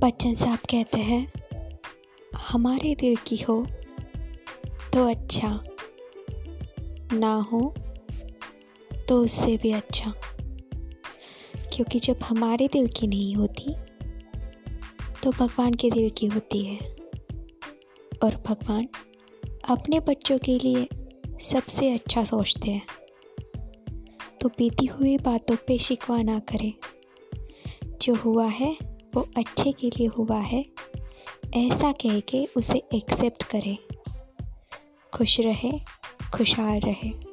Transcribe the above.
बच्चन साहब कहते हैं, हमारे दिल की हो तो अच्छा ना हो तो उससे भी अच्छा। क्योंकि जब हमारे दिल की नहीं होती तो भगवान के दिल की होती है। और भगवान अपने बच्चों के लिए सबसे अच्छा सोचते हैं। तो बीती हुई बातों पे शिकवा ना करें। जो हुआ है वो अच्छे के लिए हुआ है, ऐसा कह के उसे एक्सेप्ट करें। खुश रहे, खुशहाल रहे।